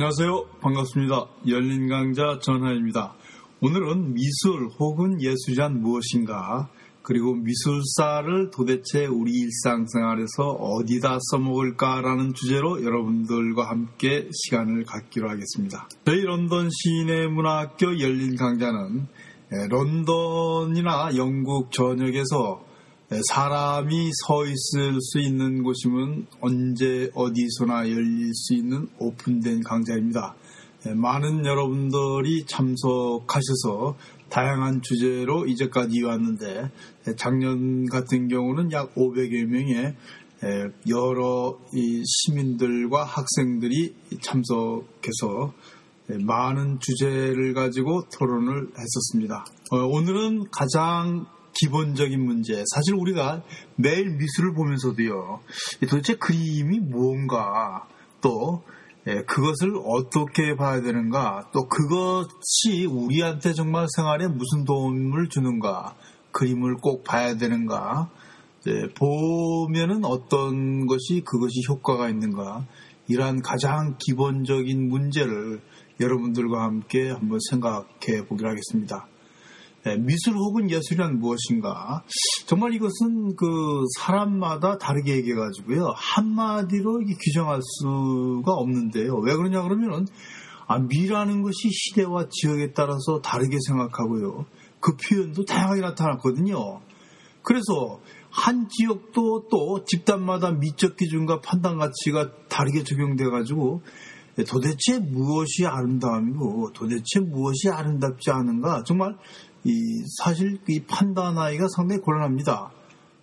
안녕하세요. 반갑습니다. 열린 강자 전하입니다. 오늘은 미술 혹은 예술이란 무엇인가, 그리고 미술사를 도대체 우리 일상생활에서 어디다 써먹을까라는 주제로 여러분들과 함께 시간을 갖기로 하겠습니다. 저희 런던 시내 문화학교 열린 강좌는 런던이나 영국 전역에서 사람이 서 있을 수 있는 곳이면 언제 어디서나 열릴 수 있는 오픈된 강좌입니다. 많은 여러분들이 참석하셔서 다양한 주제로 이제까지 이왔는데 작년 같은 경우는 약 500여 명의 여러 시민들과 학생들이 참석해서 많은 주제를 가지고 토론을 했었습니다. 어, 오늘은 가장 기본적인 문제. 사실 우리가 매일 미술을 보면서도요, 도대체 그림이 무언가, 또, 예, 그것을 어떻게 봐야 되는가, 또 그것이 우리한테 정말 생활에 무슨 도움을 주는가, 그림을 꼭 봐야 되는가, 예, 보면은 어떤 것이 그것이 효과가 있는가, 이러한 가장 기본적인 문제를 여러분들과 함께 한번 생각해 보기로 하겠습니다. 네, 미술 혹은 예술이란 무엇인가? 정말 이것은 그 사람마다 다르게 얘기해가지고요. 한마디로 규정할 수가 없는데요. 왜 그러냐 그러면은, 아, 미라는 것이 시대와 지역에 따라서 다르게 생각하고요. 그 표현도 다양하게 나타났거든요. 그래서 한 지역도 또 집단마다 미적 기준과 판단 가치가 다르게 적용돼가지고 도대체 무엇이 아름다움이고 도대체 무엇이 아름답지 않은가 정말 이 사실 이 판단하기가 상당히 곤란합니다.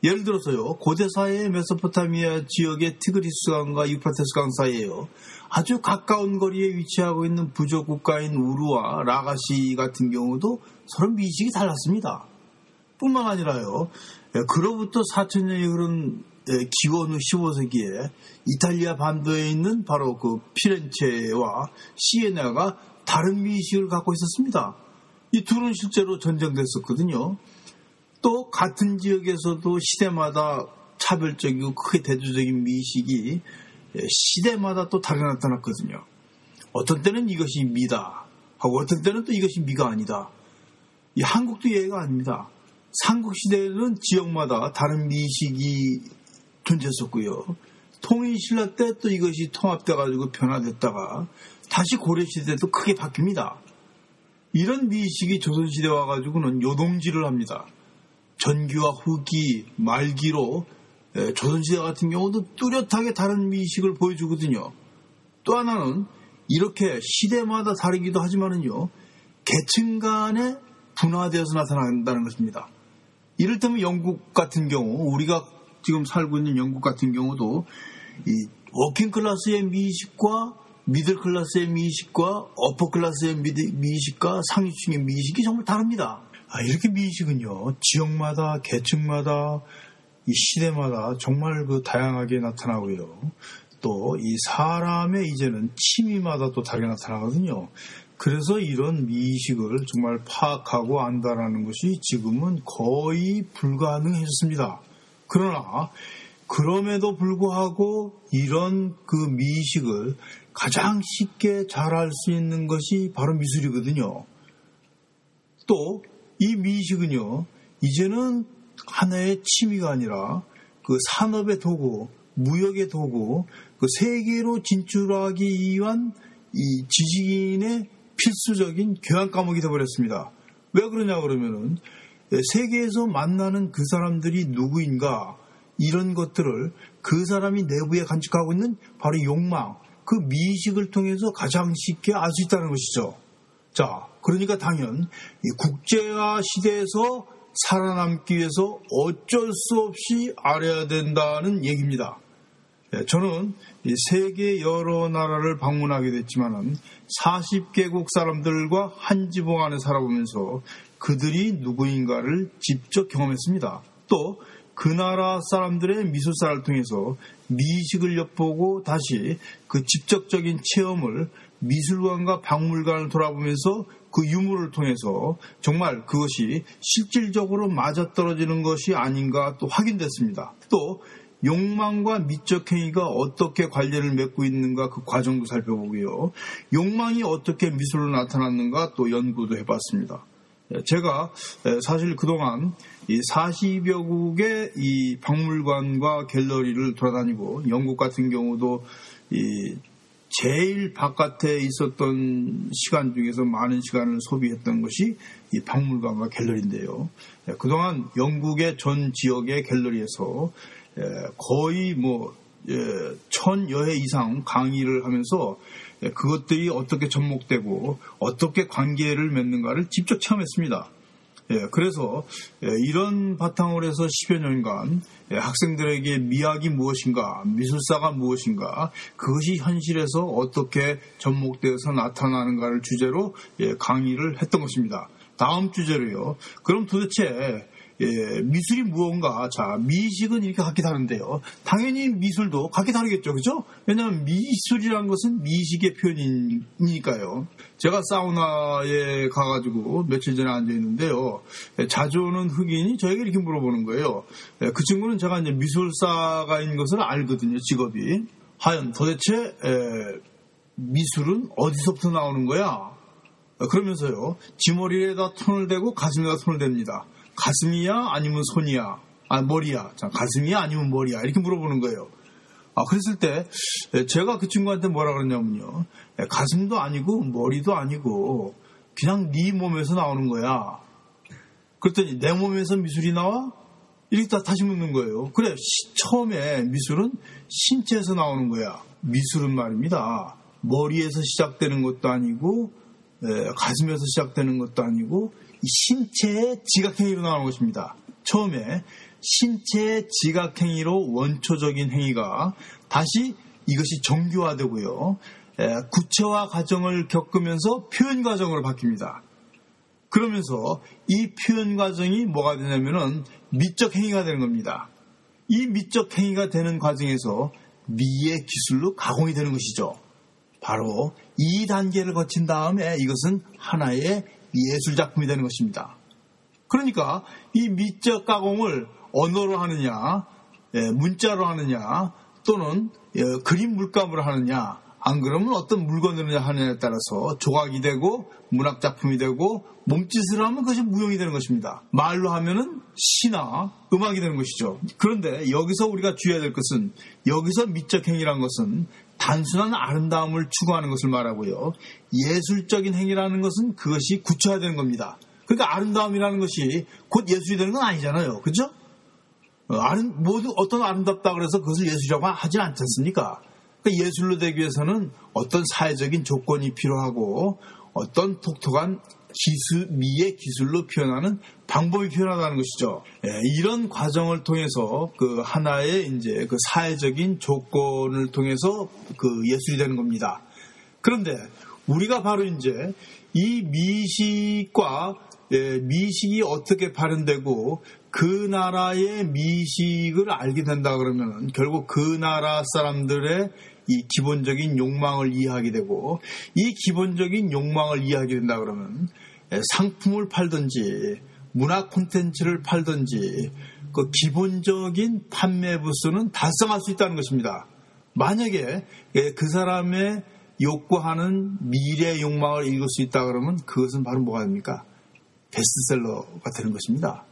예를 들어서요, 고대 사회의 메소포타미아 지역의 티그리스 강과 유프라테스 강 사이에요. 아주 가까운 거리에 위치하고 있는 부족 국가인 우루와 라가시 같은 경우도 서로 미식이 달랐습니다. 뿐만 아니라요, 예, 그로부터 4천년이 흐른 예, 기원 후 15세기에 이탈리아 반도에 있는 바로 그 피렌체와 시에나가 다른 미식을 갖고 있었습니다. 이 둘은 실제로 전쟁됐었거든요. 또 같은 지역에서도 시대마다 차별적이고 크게 대조적인 미식이 시대마다 또 다르게 나타났거든요. 어떤 때는 이것이 미다 하고 어떤 때는 또 이것이 미가 아니다. 이 한국도 예외가 아닙니다. 삼국 시대에는 지역마다 다른 미식이 존재했었고요. 통일 신라 때 또 이것이 통합돼가지고 변화됐다가 다시 고려 시대도 크게 바뀝니다. 이런 미식이 조선시대 와가지고는 요동지를 합니다. 전기와 후기, 말기로 조선시대 같은 경우도 뚜렷하게 다른 미식을 보여주거든요. 또 하나는 이렇게 시대마다 다르기도 하지만은요, 계층 간에 분화되어서 나타난다는 것입니다. 이를테면 영국 같은 경우, 우리가 지금 살고 있는 영국 같은 경우도 이 working class의 미의식과 middle class의 미의식과 upper class의 미의식과 상류층의 미의식이 정말 다릅니다. 아, 이렇게 미의식은요, 지역마다, 계층마다, 이 시대마다 정말 그 다양하게 나타나고요. 또 이 사람의 이제는 취미마다 또 다르게 나타나거든요. 그래서 이런 미의식을 정말 파악하고 안다라는 것이 지금은 거의 불가능해졌습니다. 그러나 그럼에도 불구하고 이런 그 미식을 가장 쉽게 잘할 수 있는 것이 바로 미술이거든요. 또 이 미식은요, 이제는 하나의 취미가 아니라 그 산업의 도구, 무역의 도구, 그 세계로 진출하기 위한 이 지식인의 필수적인 교양 과목이 되어버렸습니다. 왜 그러냐 그러면은 세계에서 만나는 그 사람들이 누구인가 이런 것들을 그 사람이 내부에 간직하고 있는 바로 욕망, 그 미식을 통해서 가장 쉽게 알 수 있다는 것이죠. 자, 그러니까 당연 국제화 시대에서 살아남기 위해서 어쩔 수 없이 알아야 된다는 얘기입니다. 예, 저는 세계 여러 나라를 방문하게 됐지만은 40개국 사람들과 한 지붕 안에 살아보면서 그들이 누구인가를 직접 경험했습니다. 또 그 나라 사람들의 미술사를 통해서 미식을 엿보고 다시 그 직접적인 체험을 미술관과 박물관을 돌아보면서 그 유물을 통해서 정말 그것이 실질적으로 맞아떨어지는 것이 아닌가 또 확인됐습니다. 또 욕망과 미적 행위가 어떻게 관련을 맺고 있는가 그 과정도 살펴보고요. 욕망이 어떻게 미술로 나타났는가 또 연구도 해봤습니다. 예, 제가 예, 사실 그동안 이 40여 국의 이 박물관과 갤러리를 돌아다니고 영국 같은 경우도 이 제일 바깥에 있었던 시간 중에서 많은 시간을 소비했던 것이 이 박물관과 갤러리인데요. 예, 그동안 영국의 전 지역의 갤러리에서 거의 뭐 천여 회 이상 강의를 하면서 예, 그것들이 어떻게 접목되고 어떻게 관계를 맺는가를 직접 체험했습니다. 예, 그래서 예, 이런 바탕으로 해서 10여 년간 학생들에게 미학이 무엇인가, 미술사가 무엇인가, 그것이 현실에서 어떻게 접목되어서 나타나는가를 주제로 강의를 했던 것입니다. 다음 주제로요. 그럼 도대체 예, 미술이 무언가. 자, 미식은 이렇게 각기 다른데요. 당연히 미술도 각기 다르겠죠. 그죠? 왜냐하면 미술이라는 것은 미식의 표현이니까요. 제가 사우나에 가가지고 며칠 전에 앉아있는데요. 예, 자주 오는 흑인이 저에게 이렇게 물어보는 거예요. 예, 그 친구는 제가 이제 미술사가인 것을 알거든요. 직업이. 하연 도대체 예, 미술은 어디서부터 나오는 거야? 그러면서요. 지머리에다 손을 대고 가슴에다 손을 댑니다. 가슴이야 아니면 손이야 아 머리야 자 가슴이야 아니면 머리야 이렇게 물어보는 거예요. 아 그랬을 때 제가 그 친구한테 뭐라 그러냐면요 가슴도 아니고 머리도 아니고 그냥 네 몸에서 나오는 거야. 그랬더니 내 몸에서 미술이 나와? 이렇게 다 다시 묻는 거예요. 그래 시, 처음에 미술은 신체에서 나오는 거야. 미술은 말입니다. 머리에서 시작되는 것도 아니고 에, 가슴에서 시작되는 것도 아니고 신체의 지각행위로 나오는 것입니다. 처음에 신체의 지각행위로 원초적인 행위가 다시 이것이 정교화되고요. 구체화 과정을 겪으면서 표현 과정으로 바뀝니다. 그러면서 이 표현 과정이 뭐가 되냐면은 미적 행위가 되는 겁니다. 이 미적 행위가 되는 과정에서 미의 기술로 가공이 되는 것이죠. 바로 이 단계를 거친 다음에 이것은 하나의 예술 작품이 되는 것입니다. 그러니까 이 미적 가공을 언어로 하느냐, 예, 문자로 하느냐, 또는 예, 그림 물감으로 하느냐, 안 그러면 어떤 물건으로 하느냐에 따라서 조각이 되고 문학 작품이 되고 몸짓을 하면 그것이 무용이 되는 것입니다. 말로 하면은 시나 음악이 되는 것이죠. 그런데 여기서 우리가 주의해야 될 것은 여기서 미적 행위란 것은 단순한 아름다움을 추구하는 것을 말하고요. 예술적인 행위라는 것은 그것이 구체화되는 겁니다. 그러니까 아름다움이라는 것이 곧 예술이 되는 건 아니잖아요. 그죠? 어, 모두 어떤 아름답다 그래서 그것을 예술이라고 하지 않지 않습니까? 그러니까 예술로 되기 위해서는 어떤 사회적인 조건이 필요하고 어떤 독특한 기술, 미의 기술로 표현하는 방법이 필요하다는 것이죠. 예, 이런 과정을 통해서 그 하나의 이제 그 사회적인 조건을 통해서 그 예술이 되는 겁니다. 그런데 우리가 바로 이제 이 미식과 예, 미식이 어떻게 발현되고 그 나라의 미식을 알게 된다 그러면 결국 그 나라 사람들의 이 기본적인 욕망을 이해하게 되고 이 기본적인 욕망을 이해하게 된다 그러면 예, 상품을 팔든지 문화 콘텐츠를 팔든지 그 기본적인 판매 부수는 달성할 수 있다는 것입니다. 만약에 예, 그 사람의 욕구하는 미래 욕망을 읽을 수 있다 그러면 그것은 바로 뭐가 됩니까? 베스트셀러가 되는 것입니다.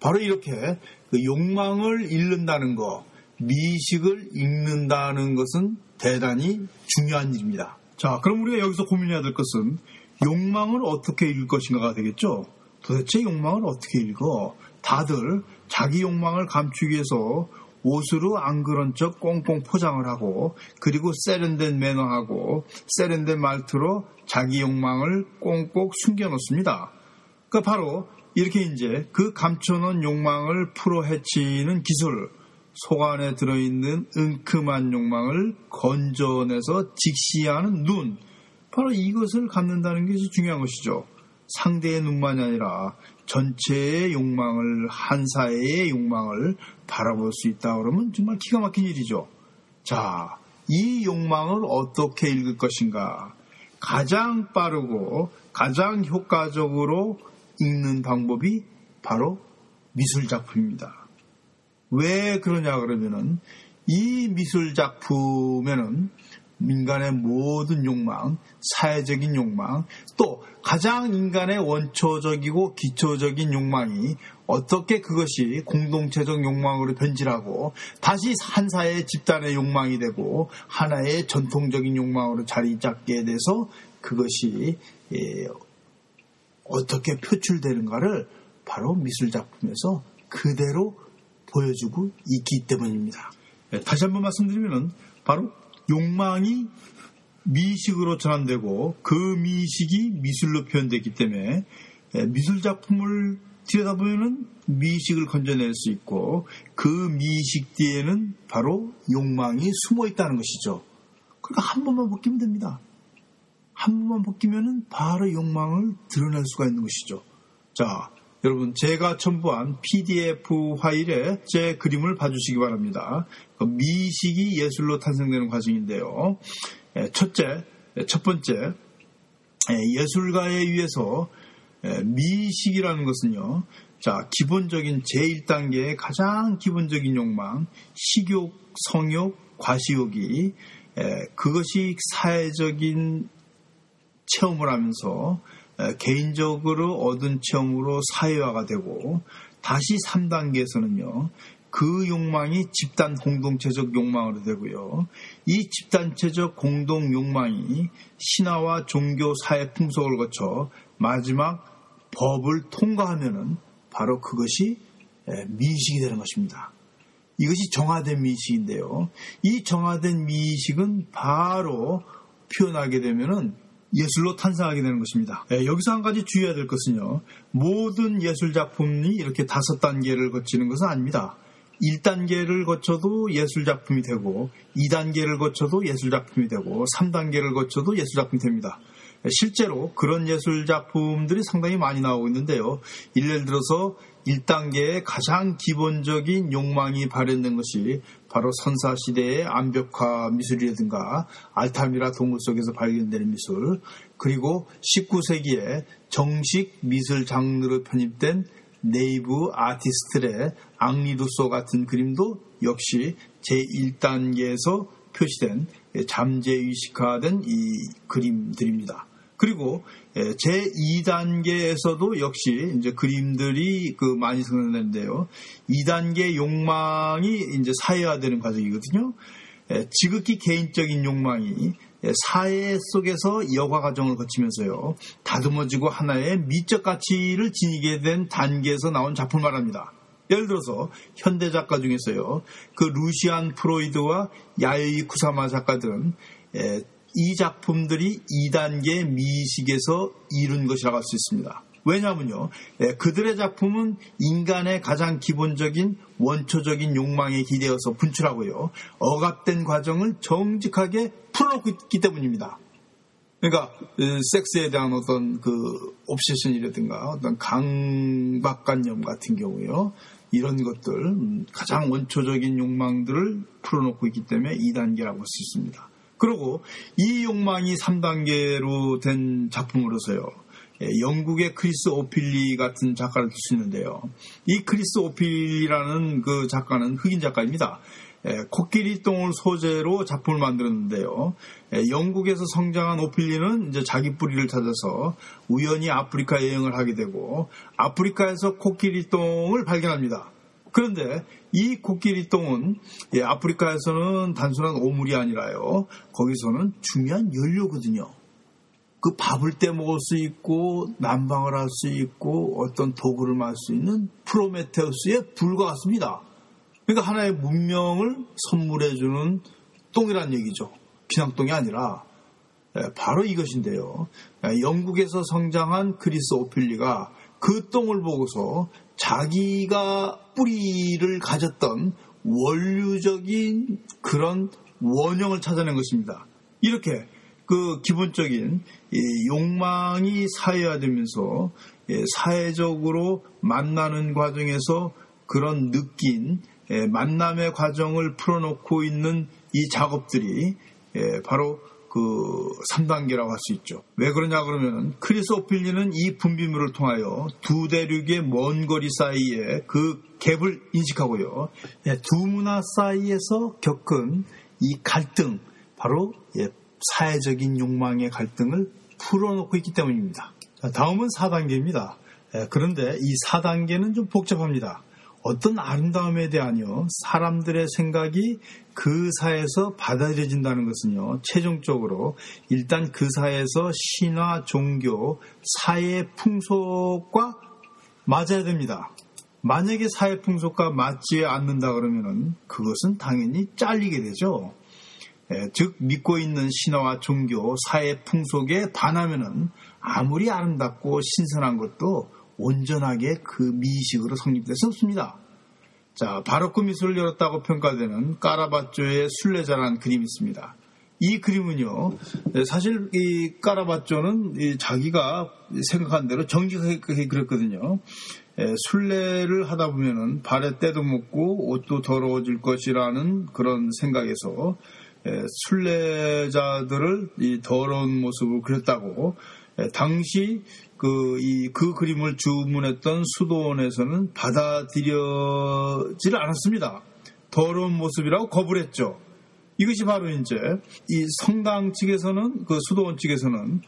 바로 이렇게 그 욕망을 읽는다는 것, 미식을 읽는다는 것은 대단히 중요한 일입니다. 자, 그럼 우리가 여기서 고민해야 될 것은 욕망을 어떻게 읽을 것인가가 되겠죠. 도대체 욕망을 어떻게 읽어? 다들 자기 욕망을 감추기 위해서 옷으로 안 그런 척 꽁꽁 포장을 하고 그리고 세련된 매너하고 세련된 말투로 자기 욕망을 꽁꽁 숨겨놓습니다. 그러니까 바로 이렇게 이제 그 감춰놓은 욕망을 풀어 헤치는 기술, 속 안에 들어있는 은큼한 욕망을 건져내서 직시하는 눈, 바로 이것을 갖는다는 것이 중요한 것이죠. 상대의 눈만이 아니라 전체의 욕망을, 한 사회의 욕망을 바라볼 수 있다 그러면 정말 기가 막힌 일이죠. 자, 이 욕망을 어떻게 읽을 것인가? 가장 빠르고 가장 효과적으로 읽는 방법이 바로 미술 작품입니다. 왜 그러냐 그러면은 이 미술 작품에는 인간의 모든 욕망, 사회적인 욕망, 또 가장 인간의 원초적이고 기초적인 욕망이 어떻게 그것이 공동체적 욕망으로 변질하고 다시 한 사회의 집단의 욕망이 되고 하나의 전통적인 욕망으로 자리 잡게 돼서 그것이 예, 어떻게 표출되는가를 바로 미술 작품에서 그대로 보여주고 있기 때문입니다. 예, 다시 한번 말씀드리면 바로 욕망이 미식으로 전환되고 그 미식이 미술로 표현되기 때문에 예, 미술 작품을 들여다보면 미식을 건져낼 수 있고 그 미식 뒤에는 바로 욕망이 숨어 있다는 것이죠. 그러니까 한 번만 벗기면 됩니다. 한 번만 벗기면 바로 욕망을 드러낼 수가 있는 것이죠. 자, 여러분 제가 첨부한 PDF 파일에 제 그림을 봐주시기 바랍니다. 그 미식이 예술로 탄생되는 과정인데요. 예, 첫째, 예, 첫 번째, 예, 예술가에 의해서 미식이라는 것은요. 자, 기본적인 제1단계의 가장 기본적인 욕망, 식욕, 성욕, 과시욕이 그것이 사회적인 체험을 하면서 개인적으로 얻은 체험으로 사회화가 되고 다시 3단계에서는요. 그 욕망이 집단 공동체적 욕망으로 되고요. 이 집단체적 공동 욕망이 신화와 종교 사회 풍속을 거쳐 마지막 법을 통과하면은 바로 그것이 미식이 되는 것입니다. 이것이 정화된 미식인데요. 이 정화된 미식은 바로 표현하게 되면은 예술로 탄생하게 되는 것입니다. 예, 여기서 한 가지 주의해야 될 것은요. 모든 예술 작품이 이렇게 다섯 단계를 거치는 것은 아닙니다. 1단계를 거쳐도 예술 작품이 되고 2단계를 거쳐도 예술 작품이 되고 3단계를 거쳐도 예술 작품이 됩니다. 실제로 그런 예술 작품들이 상당히 많이 나오고 있는데요. 예를 들어서 1단계의 가장 기본적인 욕망이 발현된 것이 바로 선사시대의 암벽화 미술이라든가 알타미라 동굴 속에서 발견되는 미술 그리고 19세기에 정식 미술 장르로 편입된 네이브 아티스트의 앙리루소 같은 그림도 역시 제1단계에서 표시된 잠재의식화된 이 그림들입니다. 그리고 예, 제 2단계에서도 역시 이제 그림들이 그 많이 생성되는데요. 2단계 욕망이 이제 사회화되는 과정이거든요. 예, 지극히 개인적인 욕망이 예, 사회 속에서 여과 과정을 거치면서요. 다듬어지고 하나의 미적 가치를 지니게 된 단계에서 나온 작품을 말합니다. 예를 들어서 현대 작가 중에서요. 그 루시안 프로이드와 야이 쿠사마 작가들은 이 작품들이 2단계 미식에서 이룬 것이라고 할 수 있습니다. 왜냐하면요, 예, 그들의 작품은 인간의 가장 기본적인 원초적인 욕망에 기대어서 분출하고요, 억압된 과정을 정직하게 풀어놓고 있기 때문입니다. 그러니까 섹스에 대한 어떤 그 옵세션이라든가 어떤 강박관념 같은 경우요, 이런 것들 음, 가장 원초적인 욕망들을 풀어놓고 있기 때문에 2단계라고 할 수 있습니다. 그리고 이 욕망이 3단계로 된 작품으로서요. 예, 영국의 크리스 오필리 같은 작가를 들 수 있는데요. 이 크리스 오필리라는 그 작가는 흑인 작가입니다. 예, 코끼리 똥을 소재로 작품을 만들었는데요. 예, 영국에서 성장한 오필리는 이제 자기 뿌리를 찾아서 우연히 아프리카 여행을 하게 되고 아프리카에서 코끼리 똥을 발견합니다. 그런데 이 코끼리 똥은 예, 아프리카에서는 단순한 오물이 아니라요. 거기서는 중요한 연료거든요. 그 밥을 해 먹을 수 있고 난방을 할 수 있고 어떤 도구를 만들 수 있는 프로메테우스의 불과 같습니다. 그러니까 하나의 문명을 선물해주는 똥이란 얘기죠. 그냥 똥이 아니라 예, 바로 이것인데요. 예, 영국에서 성장한 크리스 오필리가 그 똥을 보고서 자기가 뿌리를 가졌던 원류적인 그런 원형을 찾아낸 것입니다. 이렇게 그 기본적인 욕망이 사회화되면서 예, 사회적으로 만나는 과정에서 그런 느낀 예, 만남의 과정을 풀어놓고 있는 이 작업들이 예, 바로 그 3단계라고 할 수 있죠. 왜 그러냐 그러면 크리스오필리는 이 분비물을 통하여 두 대륙의 먼 거리 사이에 그 갭을 인식하고요. 예, 두 문화 사이에서 겪은 이 갈등, 바로 예, 사회적인 욕망의 갈등을 풀어놓고 있기 때문입니다. 다음은 4단계입니다. 예, 그런데 이 4단계는 좀 복잡합니다. 어떤 아름다움에 대한요, 사람들의 생각이 그 사회에서 받아들여진다는 것은요, 최종적으로 일단 그 사회에서 신화, 종교, 사회 풍속과 맞아야 됩니다. 만약에 사회 풍속과 맞지 않는다 그러면은 그것은 당연히 잘리게 되죠. 예, 즉 믿고 있는 신화와 종교, 사회 풍속에 반하면은 아무리 아름답고 신선한 것도 온전하게 그 미식으로 성립될 수 없습니다. 자, 바로크 미술을 열었다고 평가되는 까라바쪼의 순례자라는 그림이 있습니다. 이 그림은요, 사실 이 까라바쪼는 자기가 생각한 대로 정직하게 그렸거든요. 순례를 하다 보면은 발에 때도 묻고 옷도 더러워질 것이라는 그런 생각에서 순례자들을 이 더러운 모습을 그렸다고 당시 그, 이, 그 그림을 주문했던 수도원에서는 받아들여지를 않았습니다. 더러운 모습이라고 거부를 했죠. 이것이 바로 이제 이 성당 측에서는 그 수도원 측에서는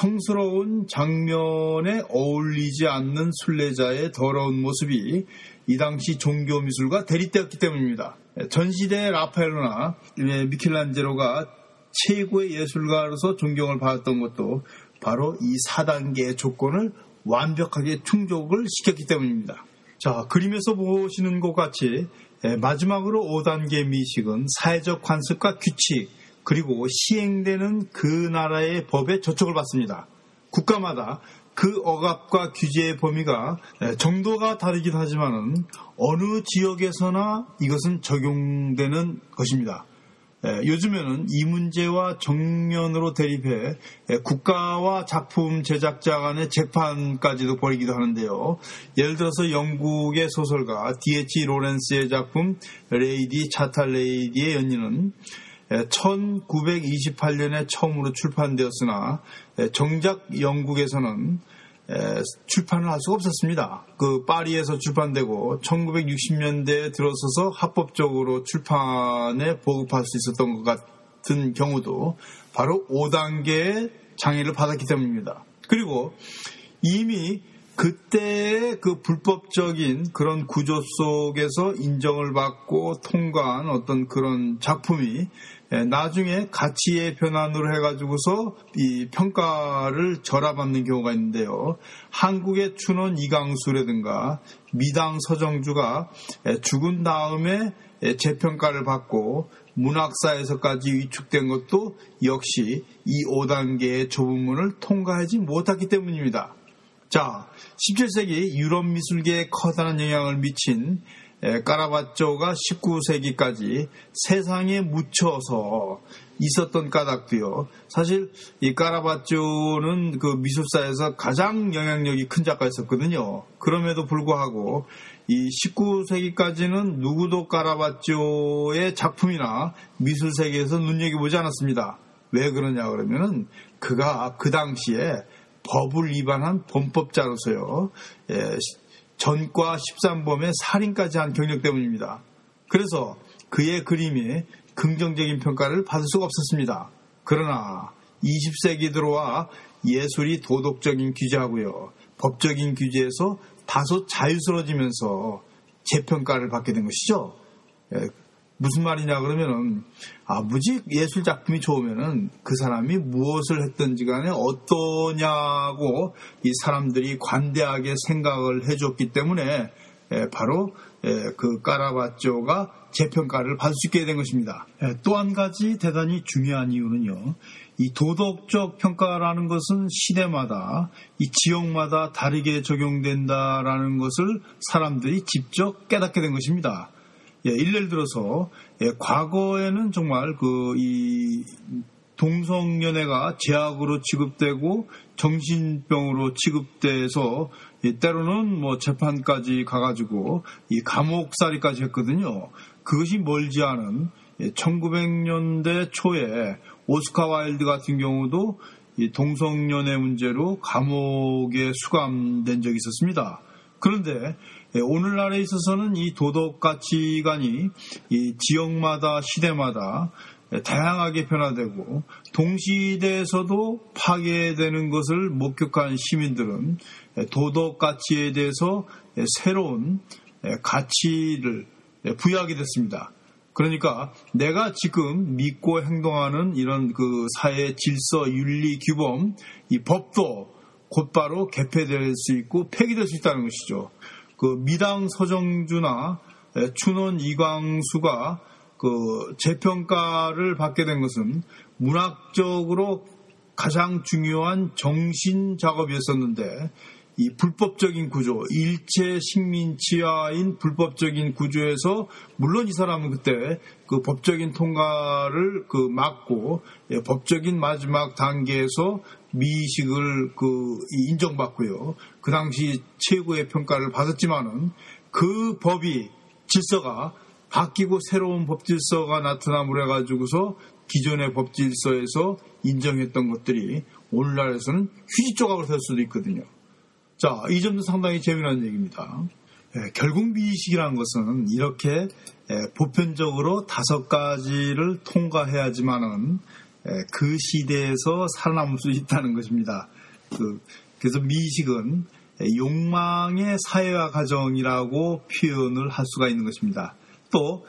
성스러운 장면에 어울리지 않는 순례자의 더러운 모습이 이 당시 종교 미술과 대립되었기 때문입니다. 전시대 라파엘로나 미켈란제로가 최고의 예술가로서 존경을 받았던 것도 바로 이 4단계의 조건을 완벽하게 충족을 시켰기 때문입니다. 자, 그림에서 보시는 것 같이 마지막으로 5단계 미식은 사회적 관습과 규칙 그리고 시행되는 그 나라의 법에 저촉을 받습니다. 국가마다 그 억압과 규제의 범위가 정도가 다르긴 하지만은 어느 지역에서나 이것은 적용되는 것입니다. 요즘에는 이 문제와 정면으로 대립해 국가와 작품 제작자 간의 재판까지도 벌이기도 하는데요. 예를 들어서 영국의 소설가 D.H. 로렌스의 작품 레이디 차탈 레이디의 연인은 1928년에 처음으로 출판되었으나 정작 영국에서는 출판을 할 수가 없었습니다. 그 파리에서 출판되고 1960년대에 들어서서 합법적으로 출판에 보급할 수 있었던 것 같은 경우도 바로 5단계의 장애를 받았기 때문입니다. 그리고 이미 그때의 그 불법적인 그런 구조 속에서 인정을 받고 통과한 어떤 그런 작품이 예, 나중에 가치의 변환으로 해가지고서 이 평가를 절하받는 경우가 있는데요. 한국의 춘원 이강수라든가 미당 서정주가 예, 죽은 다음에 예, 재평가를 받고 문학사에서까지 위축된 것도 역시 이 5단계의 좁은 문을 통과하지 못했기 때문입니다. 자, 17세기 유럽 미술계에 커다란 영향을 미친 까라바쪼가 19세기까지 세상에 묻혀서 있었던 까닭도요. 사실 이 까라바쪼는 그 미술사에서 가장 영향력이 큰 작가였었거든요. 그럼에도 불구하고 이 19세기까지는 누구도 까라바쪼의 작품이나 미술 세계에서 눈여겨보지 않았습니다. 왜 그러냐 그러면은 그가 그 당시에 법을 위반한 범법자로서요. 예, 전과 13범의 살인까지 한 경력 때문입니다. 그래서 그의 그림이 긍정적인 평가를 받을 수가 없었습니다. 그러나 20세기 들어와 예술이 도덕적인 규제하고요. 법적인 규제에서 다소 자유스러워지면서 재평가를 받게 된 것이죠. 예, 무슨 말이냐 그러면은 아 무지 예술 작품이 좋으면은 그 사람이 무엇을 했든지 간에 어떠냐고 이 사람들이 관대하게 생각을 해줬기 때문에 예, 바로 예, 그 까라바쪼가 재평가를 받을 수 있게 된 것입니다. 예, 또한 가지 대단히 중요한 이유는요. 이 도덕적 평가라는 것은 시대마다 이 지역마다 다르게 적용된다라는 것을 사람들이 직접 깨닫게 된 것입니다. 예, 일례를 들어서 예, 과거에는 정말 그 이 동성연애가 죄악으로 취급되고 정신병으로 취급돼서 예, 때로는 뭐 재판까지 가가지고 이 감옥살이까지 했거든요. 그것이 멀지 않은 1900년대 초에 오스카 와일드 같은 경우도 동성연애 문제로 감옥에 수감된 적이 있었습니다. 그런데 오늘날에 있어서는 이 도덕 가치관이 이 지역마다 시대마다 다양하게 변화되고 동시대에서도 파괴되는 것을 목격한 시민들은 도덕 가치에 대해서 새로운 가치를 부여하게 됐습니다. 그러니까 내가 지금 믿고 행동하는 이런 그 사회 질서, 윤리, 규범, 이 법도 곧바로 개폐될 수 있고 폐기될 수 있다는 것이죠. 그 미당 서정주나 춘원 이광수가 그 재평가를 받게 된 것은 문학적으로 가장 중요한 정신 작업이었었는데 이 불법적인 구조, 일체 식민지하인 불법적인 구조에서 물론 이 사람은 그때 그 법적인 통과를 그 막고 예, 법적인 마지막 단계에서 미식을 그 인정받고요. 그 당시 최고의 평가를 받았지만은 그 법이 질서가 바뀌고 새로운 법 질서가 나타남으로 해가지고서 기존의 법 질서에서 인정했던 것들이 오늘날에서는 휴지 조각을 될 수도 있거든요. 자, 이 점도 상당히 재미난 얘기입니다. 예, 결국 미식이라는 것은 이렇게 예, 보편적으로 다섯 가지를 통과해야지만은 예, 그 시대에서 살아남을 수 있다는 것입니다. 그, 그래서 미식은 욕망의 사회화 과정이라고 표현을 할 수가 있는 것입니다. 또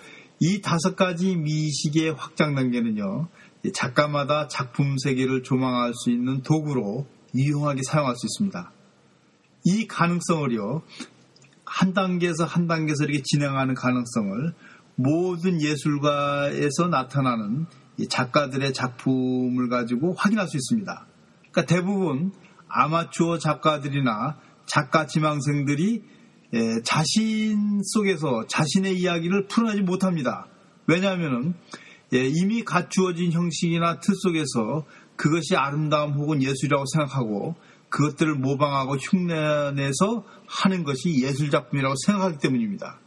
이 다섯 가지 미식의 확장 단계는요, 작가마다 작품 세계를 조망할 수 있는 도구로 유용하게 사용할 수 있습니다. 이 가능성을요, 한 단계에서 한 단계에서 이렇게 진행하는 가능성을 모든 예술가에서 나타나는 작가들의 작품을 가지고 확인할 수 있습니다. 그러니까 대부분 아마추어 작가들이나 작가 지망생들이 자신 속에서 자신의 이야기를 풀어내지 못합니다. 왜냐하면 이미 갖추어진 형식이나 틀 속에서 그것이 아름다움 혹은 예술이라고 생각하고 그것들을 모방하고 흉내내서 하는 것이 예술작품이라고 생각하기 때문입니다.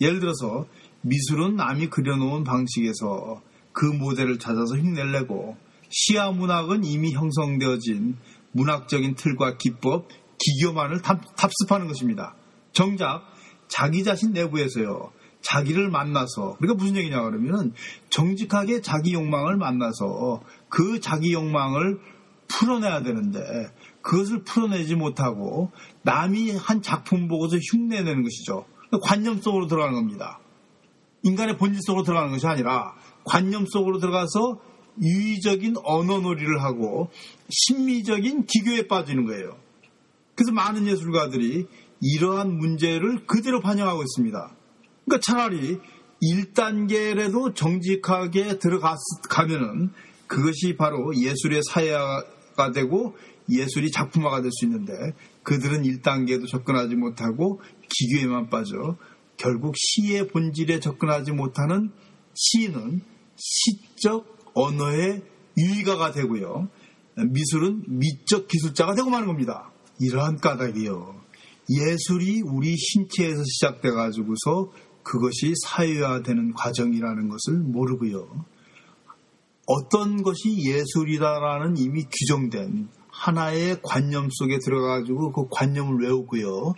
예를 들어서 미술은 남이 그려놓은 방식에서 그 모델을 찾아서 흉내내고 시나 문학은 이미 형성되어진 문학적인 틀과 기법, 기교만을 답, 습하는 것입니다. 정작 자기 자신 내부에서요. 자기를 만나서 그러니까 무슨 얘기냐 그러면 정직하게 자기 욕망을 만나서 그 자기 욕망을 풀어내야 되는데 그것을 풀어내지 못하고 남이 한 작품 보고서 흉내내는 것이죠. 관념 속으로 들어가는 겁니다. 인간의 본질 속으로 들어가는 것이 아니라 관념 속으로 들어가서 유의적인 언어놀이를 하고 심미적인 기교에 빠지는 거예요. 그래서 많은 예술가들이 이러한 문제를 그대로 반영하고 있습니다. 그러니까 차라리 1단계라도 정직하게 들어가면은 그것이 바로 예술의 사회화가 되고 예술이 작품화가 될 수 있는데 그들은 1단계도 접근하지 못하고 기교에만 빠져 결국 시의 본질에 접근하지 못하는 시인은 시적 언어의 유의가가 되고요. 미술은 미적 기술자가 되고 마는 겁니다. 이러한 까닭이요. 예술이 우리 신체에서 시작돼 가지고서 그것이 사회화되는 과정이라는 것을 모르고요. 어떤 것이 예술이다라는 이미 규정된 하나의 관념 속에 들어가가지고 그 관념을 외우고요.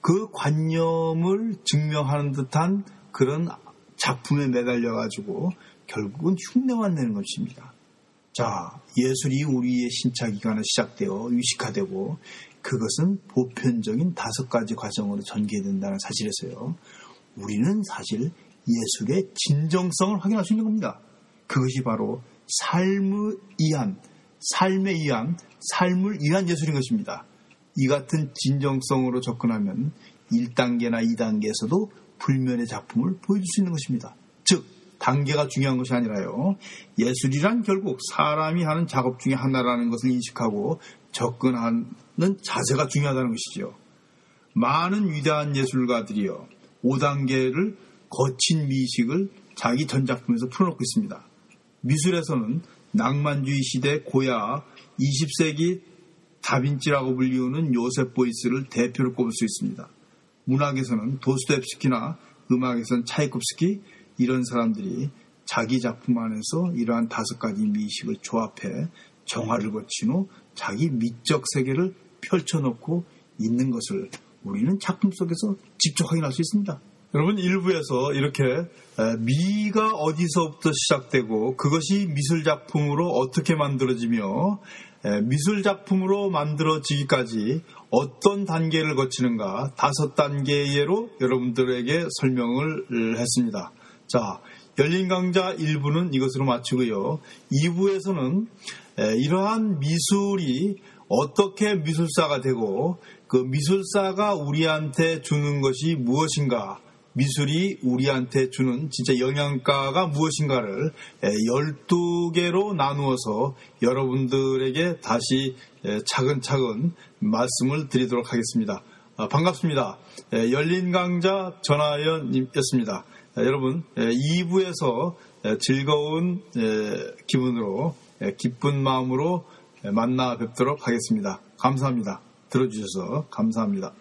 그 관념을 증명하는 듯한 그런 작품에 매달려가지고 결국은 흉내만 내는 것입니다. 자, 예술이 우리의 신차기관에 시작되어 유식화되고 그것은 보편적인 다섯 가지 과정으로 전개된다는 사실에서요. 우리는 사실 예술의 진정성을 확인할 수 있는 겁니다. 그것이 바로 삶의 이한, 삶에 의한 삶을 위한 예술인 것입니다. 이 같은 진정성으로 접근하면 1단계나 2단계에서도 불면의 작품을 보여줄 수 있는 것입니다. 즉, 단계가 중요한 것이 아니라요. 예술이란 결국 사람이 하는 작업 중에 하나라는 것을 인식하고 접근하는 자세가 중요하다는 것이죠. 많은 위대한 예술가들이요. 5단계를 거친 미식을 자기 전작품에서 풀어놓고 있습니다. 미술에서는 낭만주의 시대 고야 20세기 다빈치라고 불리우는 요셉 보이스를 대표로 꼽을 수 있습니다. 문학에서는 도스토옙스키나 음악에서는 차이콥스키, 이런 사람들이 자기 작품 안에서 이러한 다섯 가지 미식을 조합해 정화를 거친 후 자기 미적 세계를 펼쳐놓고 있는 것을 우리는 작품 속에서 직접 확인할 수 있습니다. 여러분 일부에서 이렇게 미가 어디서부터 시작되고 그것이 미술 작품으로 어떻게 만들어지며 미술 작품으로 만들어지기까지 어떤 단계를 거치는가 다섯 단계로 여러분들에게 설명을 했습니다. 자, 열린 강좌 1부는 이것으로 마치고요. 2부에서는 이러한 미술이 어떻게 미술사가 되고 그 미술사가 우리한테 주는 것이 무엇인가 미술이 우리한테 주는 진짜 영양가가 무엇인가를 12개로 나누어서 여러분들에게 다시 차근차근 말씀을 드리도록 하겠습니다. 아, 반갑습니다. 열린 강자 전하연이었습니다. 여러분 2부에서 즐거운 기분으로 기쁜 마음으로 만나 뵙도록 하겠습니다. 감사합니다. 들어주셔서 감사합니다.